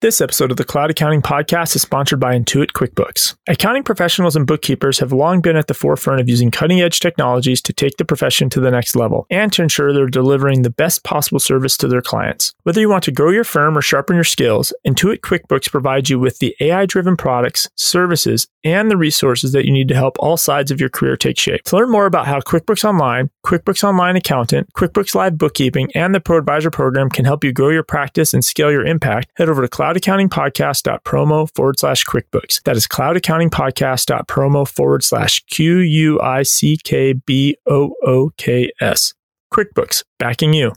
This episode of the Cloud Accounting Podcast is sponsored by Intuit QuickBooks. Accounting professionals and bookkeepers have long been at the forefront of using cutting edge technologies to take the profession to the next level and to ensure they're delivering the best possible service to their clients. Whether you want to grow your firm or sharpen your skills, Intuit QuickBooks provides you with the AI driven products, services, and the resources that you need to help all sides of your career take shape. To learn more about how QuickBooks Online, QuickBooks Online Accountant, QuickBooks Live Bookkeeping, and the ProAdvisor program can help you grow your practice and scale your impact, head over to cloudaccountingpodcast.promo forward slash QuickBooks. That is cloudaccountingpodcast.promo forward slash Q U I C K B O O K S. QuickBooks, backing you.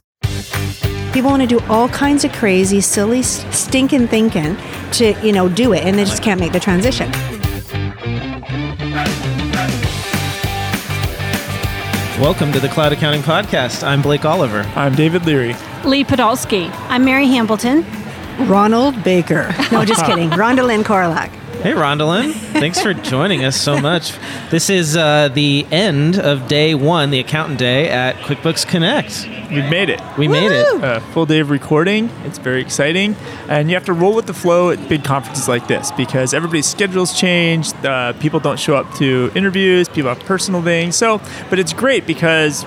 People want to do all kinds of crazy, silly, stinking thinking to, you know, do it, and they just can't make the transition. Welcome to the Cloud Accounting Podcast. I'm Blake Oliver. I'm David Leary. Lee Podolsky. I'm Mary Hambleton. Ronald Baker. No, just kidding. Rhondalyn Korlak. Hey, Rhondalyn. Thanks for joining us so much. This is uh, the end of day one, the accountant day at QuickBooks Connect. We've made it. We made it. A full day of recording. It's very exciting. And you have to roll with the flow at big conferences like this because everybody's schedules change. Uh, people don't show up to interviews. People have personal things. So, but it's great because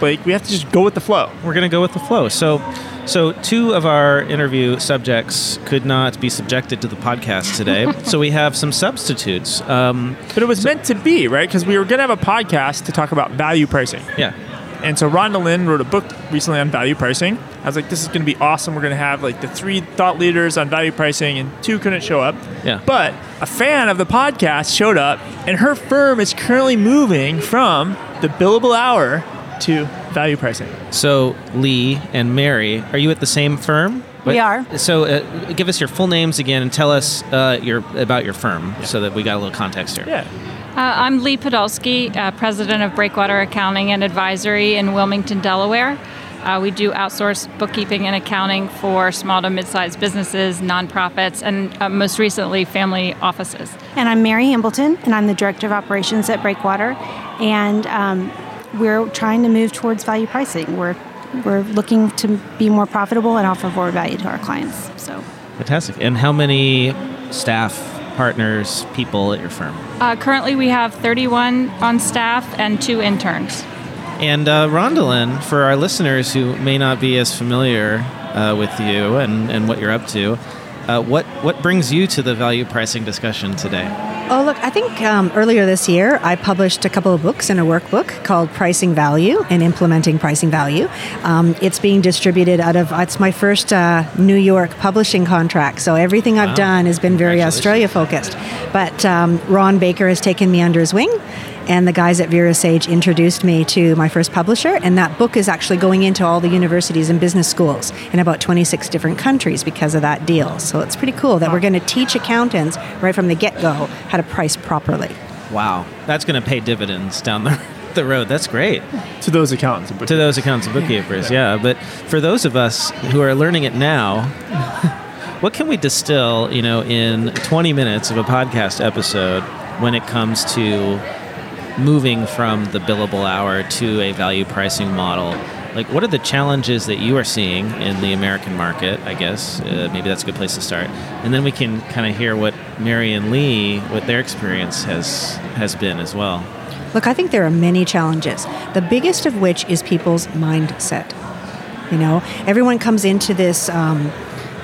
like we have to just go with the flow. We're going to go with the flow. So, so two of our interview subjects could not be subjected to the podcast today. so we have some substitutes. Um, But it was meant to be, right? Because we were going to have a podcast to talk about value pricing. yeah. And so Rhondalyn wrote a book recently on value pricing. I was like, this is going to be awesome. We're going to have like the three thought leaders on value pricing, and two couldn't show up. Yeah. But a fan of the podcast showed up, and her firm is currently moving from the billable hour to value pricing. So Lee and Mary, are you at the same firm? We are. So uh, give us your full names again and tell us uh, your about your firm so that we got a little context here. Yeah. Uh, I'm Lee Podolsky, uh, president of Breakwater Accounting and Advisory in Wilmington, Delaware. Uh, we do outsource bookkeeping and accounting for small to mid-sized businesses, nonprofits, and uh, most recently, family offices. And I'm Mary Hambleton, and I'm the Director of Operations at Breakwater. And um, we're trying to move towards value pricing. We're, we're looking to be more profitable and offer more value to our clients. So Fantastic. And how many staff, partners, people at your firm? Uh, currently, we have 31 on staff and two interns. And uh, Rhondalyn, for our listeners who may not be as familiar uh, with you and, and what you're up to, uh, what what brings you to the value pricing discussion today? Oh, look, I think um, earlier this year I published a couple of books and a workbook called Pricing Value and Implementing Pricing Value. Um, it's being distributed out of, it's my first uh, New York publishing contract. So everything I've Wow. done has been very Australia focused. But um, Ron Baker has taken me under his wing. And the guys at VeraSage introduced me to my first publisher, and that book is actually going into all the universities and business schools in about 26 different countries because of that deal. So it's pretty cool that we're going to teach accountants right from the get go how to price properly. Wow, that's going to pay dividends down the, the road. That's great. To those accountants. To those accountants and bookkeepers, yeah. But for those of us who are learning it now, what can we distill, you know, in 20 minutes of a podcast episode when it comes to moving from the billable hour to a value pricing model? Like, what are the challenges that you are seeing in the American market? I guess uh, maybe that's a good place to start, and then we can kind of hear what Mary and Lee, what their experience has has been as well. Look, I think there are many challenges. The biggest of which is people's mindset. You know, everyone comes into this um,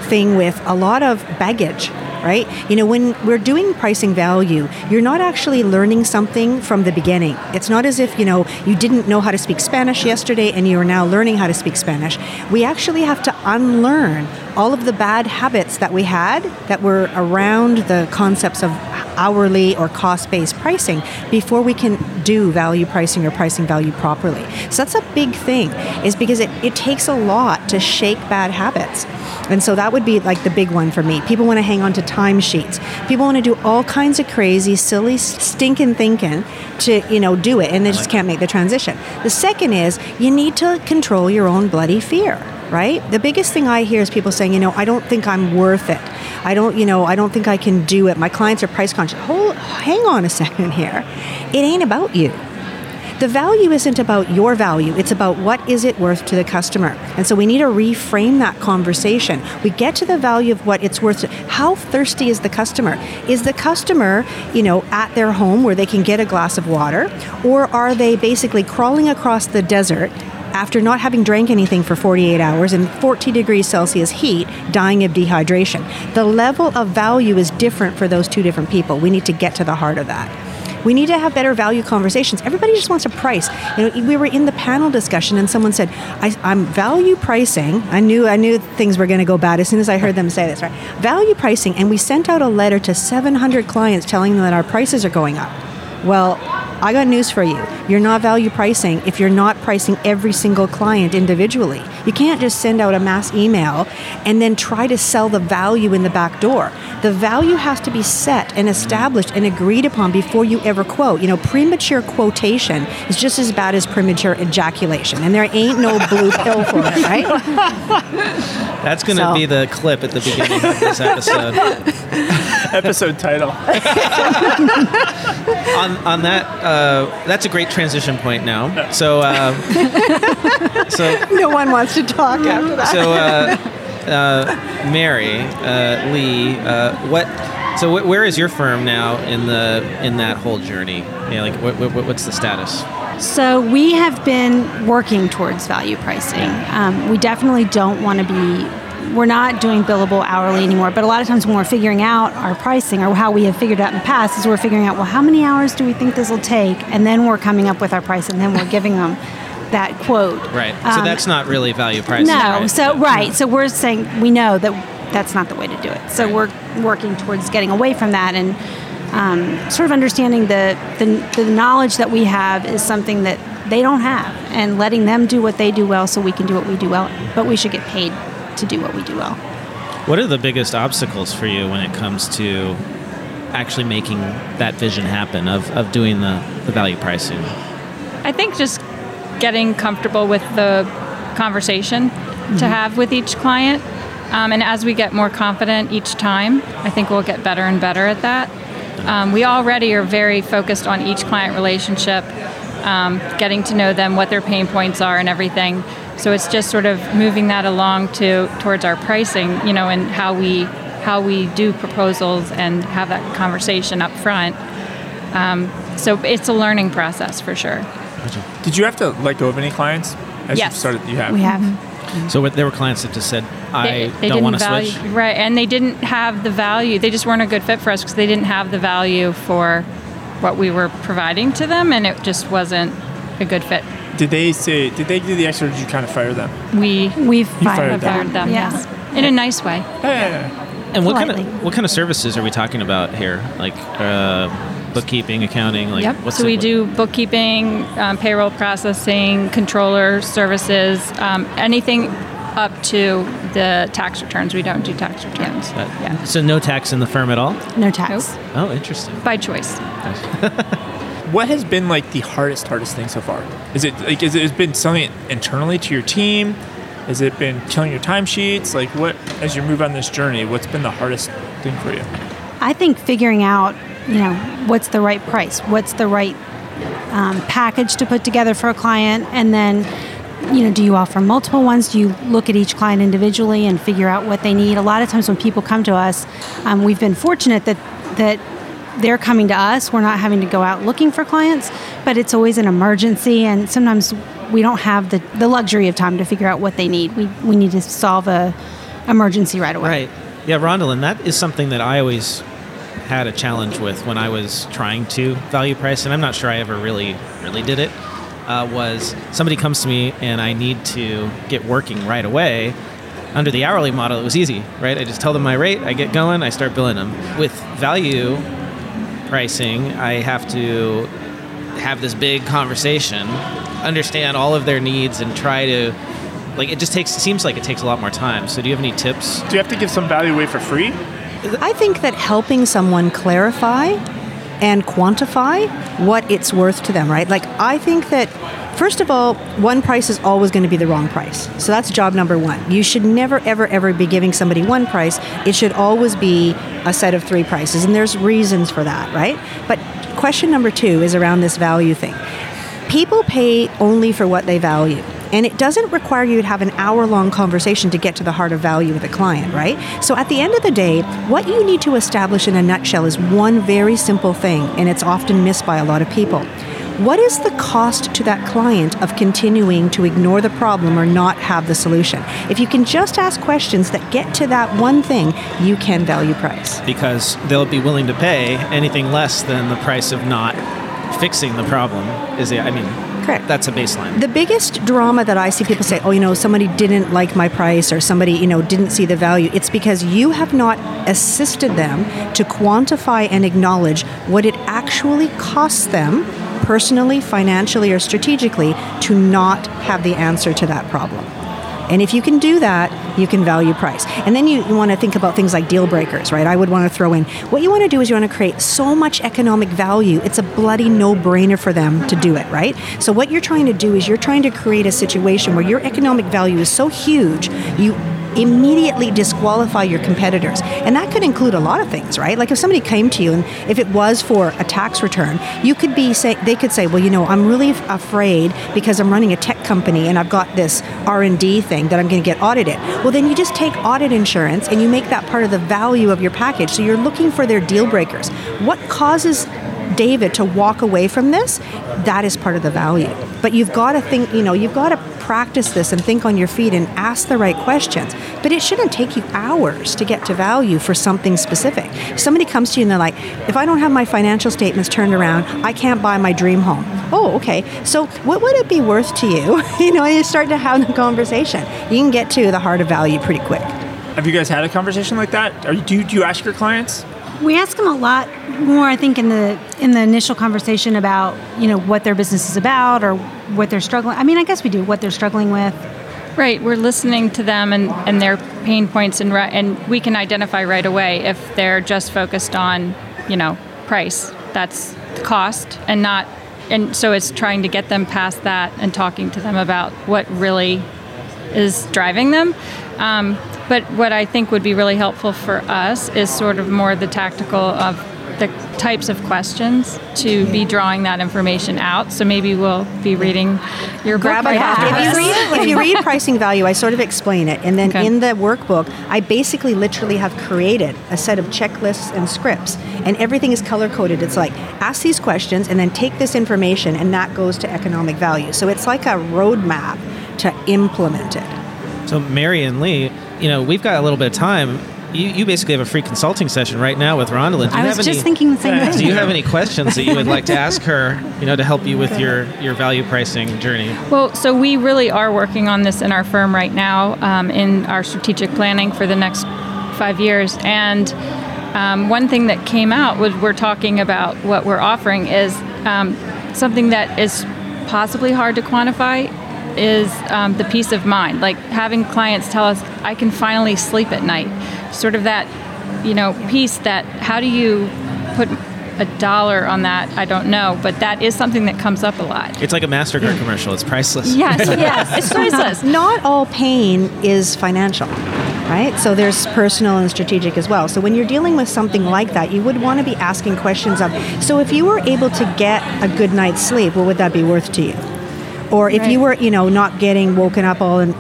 thing with a lot of baggage, right? You know, when we're doing pricing value, you're not actually learning something from the beginning. It's not as if, you know, you didn't know how to speak Spanish yesterday and you are now learning how to speak Spanish. We actually have to unlearn all of the bad habits that we had that were around the concepts of hourly or cost based pricing before we can do value pricing or pricing value properly. So that's a big thing, is because it, it takes a lot to shake bad habits. And so that would be like the big one for me. People want to hang on to timesheets. People want to do all kinds of crazy, silly, stinking thinking to, you know, do it and they just can't make the transition. The second is you need to control your own bloody fear right? The biggest thing I hear is people saying, you know, I don't think I'm worth it. I don't, you know, I don't think I can do it. My clients are price conscious. Hold, hang on a second here. It ain't about you. The value isn't about your value, it's about what is it worth to the customer. And so we need to reframe that conversation. We get to the value of what it's worth. To, how thirsty is the customer? Is the customer, you know, at their home where they can get a glass of water, or are they basically crawling across the desert after not having drank anything for 48 hours in 40 degrees Celsius heat, dying of dehydration. The level of value is different for those two different people. We need to get to the heart of that. We need to have better value conversations. Everybody just wants a price. You know, we were in the panel discussion, and someone said, I, am value pricing." I knew I knew things were going to go bad as soon as I heard them say this. Right? Value pricing, and we sent out a letter to 700 clients telling them that our prices are going up. Well, I got news for you. You're not value pricing if you're not pricing every single client individually. You can't just send out a mass email and then try to sell the value in the back door. The value has to be set and established and agreed upon before you ever quote. You know, premature quotation is just as bad as premature ejaculation, and there ain't no blue pill for it, right? That's going to so. be the clip at the beginning of this episode. episode title. on, on that uh, that's a great transition point now. So, uh, so no one wants to talk after that. So, uh, uh Mary uh, Lee, uh, what? So, wh- where is your firm now in the in that whole journey? Yeah, like, what, what, what's the status? So we have been working towards value pricing. Um, we definitely don't want to be we're not doing billable hourly anymore. But a lot of times when we're figuring out our pricing or how we have figured out in the past is we're figuring out, well, how many hours do we think this will take? And then we're coming up with our price and then we're giving them that quote. Right. So um, that's not really value pricing. No. Right? So, right. So we're saying we know that that's not the way to do it. So right. we're working towards getting away from that and um, sort of understanding the, the, the knowledge that we have is something that they don't have and letting them do what they do well so we can do what we do well but we should get paid to do what we do well. What are the biggest obstacles for you when it comes to actually making that vision happen of, of doing the, the value pricing? I think just getting comfortable with the conversation mm-hmm. to have with each client. Um, and as we get more confident each time, I think we'll get better and better at that. Um, we already are very focused on each client relationship, um, getting to know them, what their pain points are, and everything. So it's just sort of moving that along to towards our pricing, you know, and how we how we do proposals and have that conversation up front. Um, so it's a learning process for sure. Did you have to let go of any clients as yes. you started? You have. We have. Mm-hmm. So there were clients that just said, "I they, they don't want to switch." Right, and they didn't have the value. They just weren't a good fit for us because they didn't have the value for what we were providing to them, and it just wasn't a good fit did they say? Did they do the extra? Or did you kind of fire them? We we've fired, fired, them. them yes. yes. in a nice way. Yeah. And what kind of what kind of services are we talking about here? Like uh, bookkeeping, accounting. Like yep. so we do bookkeeping, um, payroll processing, controller services, um, anything up to the tax returns. We don't do tax returns. Yeah. yeah. So no tax in the firm at all. No tax. Nope. Oh, interesting. By choice. what has been like the hardest hardest thing so far? Is it like is it has been selling it internally to your team? Has it been killing your timesheets? Like what as you move on this journey, what's been the hardest thing for you? I think figuring out, you know, what's the right price, what's the right um, package to put together for a client, and then you know, do you offer multiple ones? Do you look at each client individually and figure out what they need? A lot of times when people come to us, um, we've been fortunate that that they're coming to us. We're not having to go out looking for clients, but it's always an emergency, and sometimes we don't have the, the luxury of time to figure out what they need. We, we need to solve a emergency right away. Right. Yeah, Rhondalyn, that is something that I always had a challenge with when I was trying to value price, and I'm not sure I ever really, really did it. Uh, was somebody comes to me and I need to get working right away. Under the hourly model, it was easy, right? I just tell them my rate, I get going, I start billing them. With value, pricing, I have to have this big conversation, understand all of their needs, and try to like it just takes it seems like it takes a lot more time. So do you have any tips? Do you have to give some value away for free? I think that helping someone clarify and quantify what it's worth to them, right? Like I think that First of all, one price is always going to be the wrong price. So that's job number one. You should never, ever, ever be giving somebody one price. It should always be a set of three prices. And there's reasons for that, right? But question number two is around this value thing. People pay only for what they value. And it doesn't require you to have an hour long conversation to get to the heart of value with a client, right? So at the end of the day, what you need to establish in a nutshell is one very simple thing, and it's often missed by a lot of people. What is the cost to that client of continuing to ignore the problem or not have the solution? If you can just ask questions that get to that one thing, you can value price. Because they'll be willing to pay anything less than the price of not fixing the problem. Is the, I mean, Correct. That's a baseline. The biggest drama that I see people say, oh, you know, somebody didn't like my price or somebody, you know, didn't see the value. It's because you have not assisted them to quantify and acknowledge what it actually costs them personally, financially, or strategically to not have the answer to that problem. And if you can do that, you can value price. And then you, you want to think about things like deal breakers, right? I would want to throw in what you want to do is you want to create so much economic value, it's a bloody no brainer for them to do it, right? So, what you're trying to do is you're trying to create a situation where your economic value is so huge, you immediately disqualify your competitors. And that could include a lot of things, right? Like if somebody came to you and if it was for a tax return, you could be say they could say, "Well, you know, I'm really afraid because I'm running a tech company and I've got this R&D thing that I'm going to get audited." Well, then you just take audit insurance and you make that part of the value of your package. So you're looking for their deal breakers. What causes David to walk away from this, that is part of the value. But you've got to think, you know, you've got to practice this and think on your feet and ask the right questions. But it shouldn't take you hours to get to value for something specific. Somebody comes to you and they're like, if I don't have my financial statements turned around, I can't buy my dream home. Oh, okay. So what would it be worth to you? you know, you start to have the conversation. You can get to the heart of value pretty quick. Have you guys had a conversation like that? Or do, do you ask your clients? We ask them a lot more, I think, in the in the initial conversation about you know what their business is about or what they're struggling. I mean, I guess we do what they're struggling with. Right, we're listening to them and, and their pain points, and and we can identify right away if they're just focused on, you know, price. That's the cost, and not, and so it's trying to get them past that and talking to them about what really is driving them. Um, but what I think would be really helpful for us is sort of more the tactical of the types of questions to be drawing that information out. So maybe we'll be reading your grab book a copy. If you, read, if you read pricing value, I sort of explain it, and then Okay. in the workbook, I basically literally have created a set of checklists and scripts, and everything is color coded. It's like ask these questions, and then take this information, and that goes to economic value. So it's like a roadmap to implement it. So, Mary and Lee, you know, we've got a little bit of time. You, you basically have a free consulting session right now with Rhondalyn. Do I was have just any, thinking the same Yeah. thing. Do you have any questions that you would like to ask her, you know, to help you with your, your value pricing journey? Well, so we really are working on this in our firm right now um, in our strategic planning for the next five years. And um, one thing that came out was we're talking about what we're offering is um, something that is possibly hard to quantify is um, the peace of mind. Like having clients tell us, I can finally sleep at night. Sort of that, you know, peace that how do you put a dollar on that? I don't know, but that is something that comes up a lot. It's like a MasterCard commercial. It's priceless. Yes, yes, it's priceless. Not all pain is financial, right? So there's personal and strategic as well. So when you're dealing with something like that, you would want to be asking questions of, so if you were able to get a good night's sleep, what would that be worth to you? Or if you were, you know, not getting woken up all in,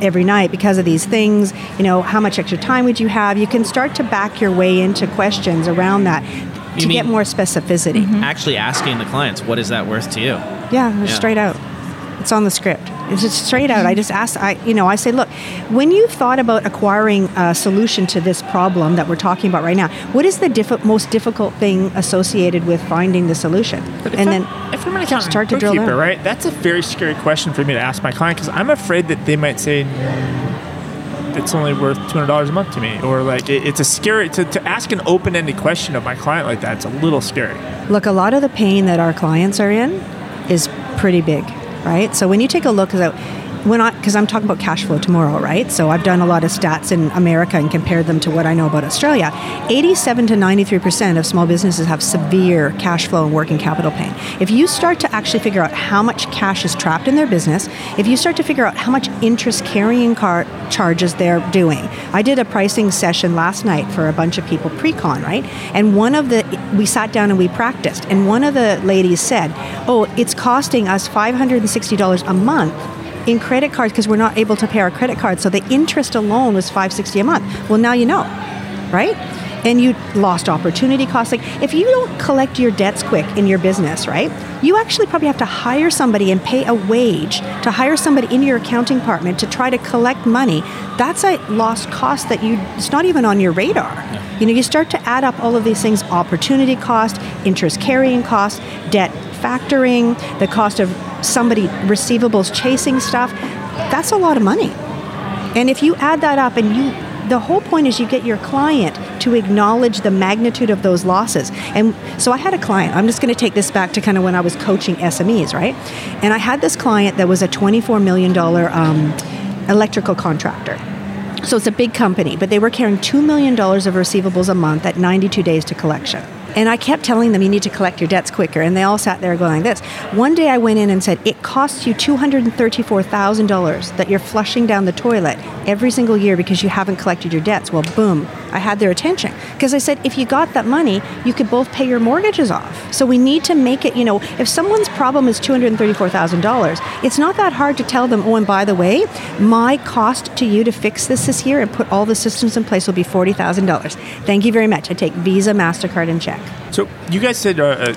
every night because of these things, you know, how much extra time would you have? You can start to back your way into questions around that to You get more specificity. Actually asking the clients, what is that worth to you? Yeah, Yeah. straight out. It's on the script. It's just straight out. I just ask, I, you know, I say, look, when you've thought about acquiring a solution to this problem that we're talking about right now, what is the diffi- most difficult thing associated with finding the solution? But and I'm, then if I'm an accountant start to drill down. right? That's a very scary question for me to ask my client because I'm afraid that they might say "Mm, it's only worth two hundred dollars a month to me, or like it, it's a scary to, to ask an open-ended question of my client like that. It's a little scary. Look, a lot of the pain that our clients are in is pretty big, right? So when you take a look at when I, because I'm talking about cash flow tomorrow, right? So I've done a lot of stats in America and compared them to what I know about Australia. 87 to 93% of small businesses have severe cash flow and working capital pain. If you start to actually figure out how much cash is trapped in their business, if you start to figure out how much interest carrying car charges they're doing. I did a pricing session last night for a bunch of people pre-con, right? And one of the, we sat down and we practiced, and one of the ladies said, oh, it's costing us $560 a month in credit cards because we're not able to pay our credit cards. So the interest alone was 560 a month. Well, now you know, right? And you lost opportunity costs. Like if you don't collect your debts quick in your business, right? You actually probably have to hire somebody and pay a wage to hire somebody in your accounting department to try to collect money. That's a lost cost that you it's not even on your radar. You know, you start to add up all of these things, opportunity cost, interest carrying cost, debt factoring, the cost of somebody receivables chasing stuff, that's a lot of money. And if you add that up and you the whole point is you get your client to acknowledge the magnitude of those losses. And so I had a client, I'm just going to take this back to kind of when I was coaching SMEs, right? And I had this client that was a $24 million um, electrical contractor. So it's a big company, but they were carrying $2 million of receivables a month at 92 days to collection. And I kept telling them, you need to collect your debts quicker. And they all sat there going this. One day I went in and said, it costs you $234,000 that you're flushing down the toilet every single year because you haven't collected your debts. Well, boom, I had their attention. Because I said, if you got that money, you could both pay your mortgages off. So we need to make it, you know, if someone's problem is $234,000, it's not that hard to tell them, oh, and by the way, my cost to you to fix this this year and put all the systems in place will be $40,000. Thank you very much. I take Visa, MasterCard, and check. So you guys said uh, uh,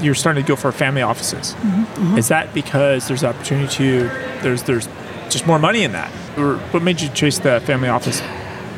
you're starting to go for family offices. Mm-hmm. Mm-hmm. Is that because there's opportunity to there's there's just more money in that, or what made you chase the family office?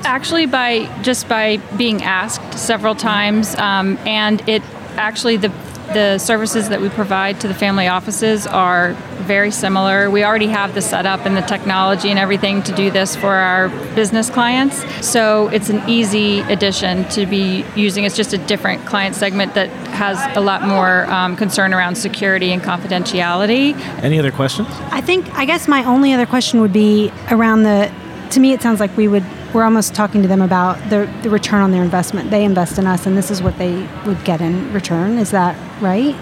Actually, by just by being asked several times, um, and it actually the the services that we provide to the family offices are very similar. We already have the setup and the technology and everything to do this for our business clients. So it's an easy addition to be using. It's just a different client segment that has a lot more um, concern around security and confidentiality. Any other questions? I think, I guess my only other question would be around the, to me, it sounds like we would we're almost talking to them about the, the return on their investment. They invest in us, and this is what they would get in return. Is that right?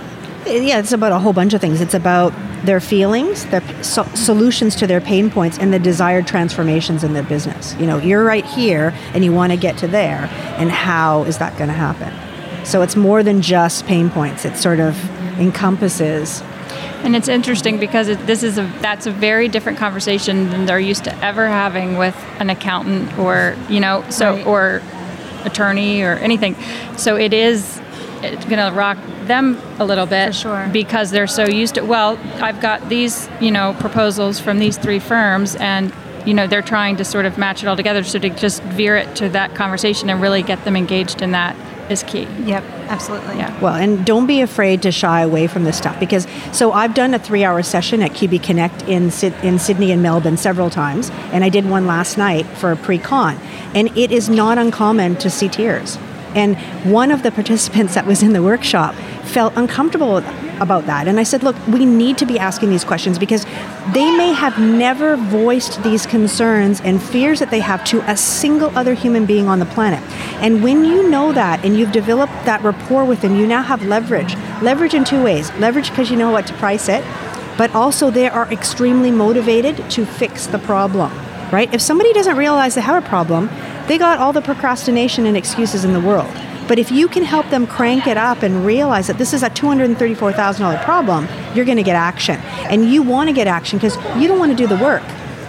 Uh, yeah, it's about a whole bunch of things. It's about their feelings, their so- solutions to their pain points, and the desired transformations in their business. You know, you're right here, and you want to get to there, and how is that going to happen? So it's more than just pain points. It sort of encompasses and it's interesting because it, this is a that's a very different conversation than they're used to ever having with an accountant or you know so right. or attorney or anything. So it is it's going to rock them a little bit sure. because they're so used to well I've got these you know proposals from these three firms and you know they're trying to sort of match it all together so to just veer it to that conversation and really get them engaged in that is key. Yep, absolutely. Yeah. Well, and don't be afraid to shy away from this stuff because so I've done a three-hour session at QB Connect in in Sydney and Melbourne several times, and I did one last night for a pre-con, and it is not uncommon to see tears. And one of the participants that was in the workshop felt uncomfortable about that. And I said, look, we need to be asking these questions because they may have never voiced these concerns and fears that they have to a single other human being on the planet. And when you know that and you've developed that rapport with them, you now have leverage. Leverage in two ways leverage because you know what to price it, but also they are extremely motivated to fix the problem, right? If somebody doesn't realize they have a problem, they got all the procrastination and excuses in the world. But if you can help them crank it up and realize that this is a $234,000 problem, you're going to get action. And you want to get action because you don't want to do the work.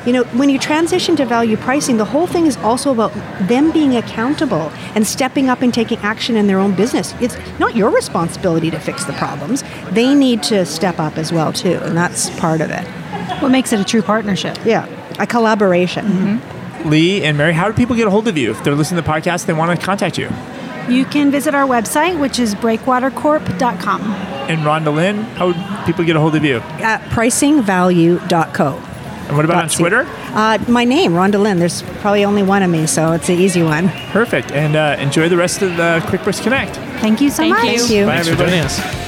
You know, when you transition to value pricing, the whole thing is also about them being accountable and stepping up and taking action in their own business. It's not your responsibility to fix the problems. They need to step up as well too, and that's part of it. What makes it a true partnership? Yeah, a collaboration. Mm-hmm. Lee and Mary, how do people get a hold of you if they're listening to the podcast? They want to contact you. You can visit our website, which is breakwatercorp.com. And Rhondalyn, how would people get a hold of you? At pricingvalue.co. And what about on Twitter? Uh, my name, Rhondalyn. There's probably only one of me, so it's an easy one. Perfect. And uh, enjoy the rest of the QuickBooks Connect. Thank you so Thank much. You. Thank you. Bye, Thanks everybody. for joining us.